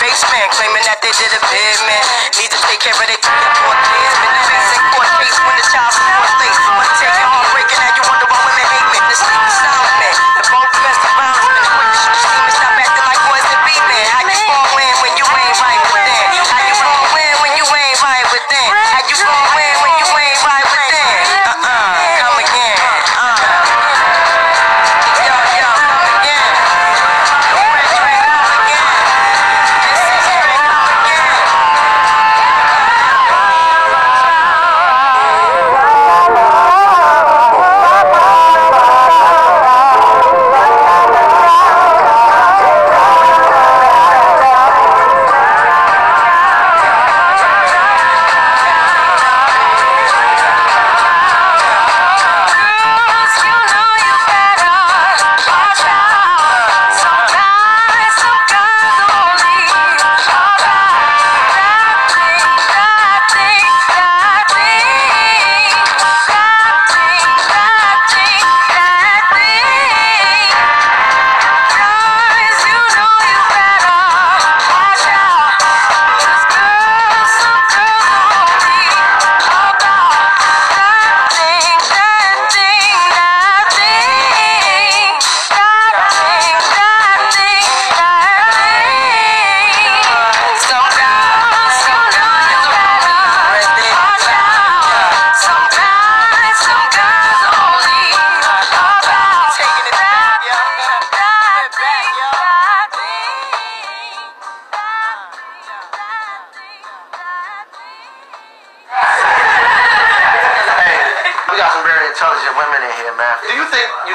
base man, claiming that they did a bid, man. Need to take care of their three and In the face facing court case when the child's in my support stays. take taking home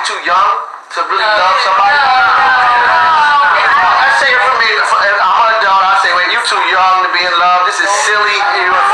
too young to really no, love somebody? No, no, I say it for me. I'm an adult. I say, wait, you too young to be in love. This is silly.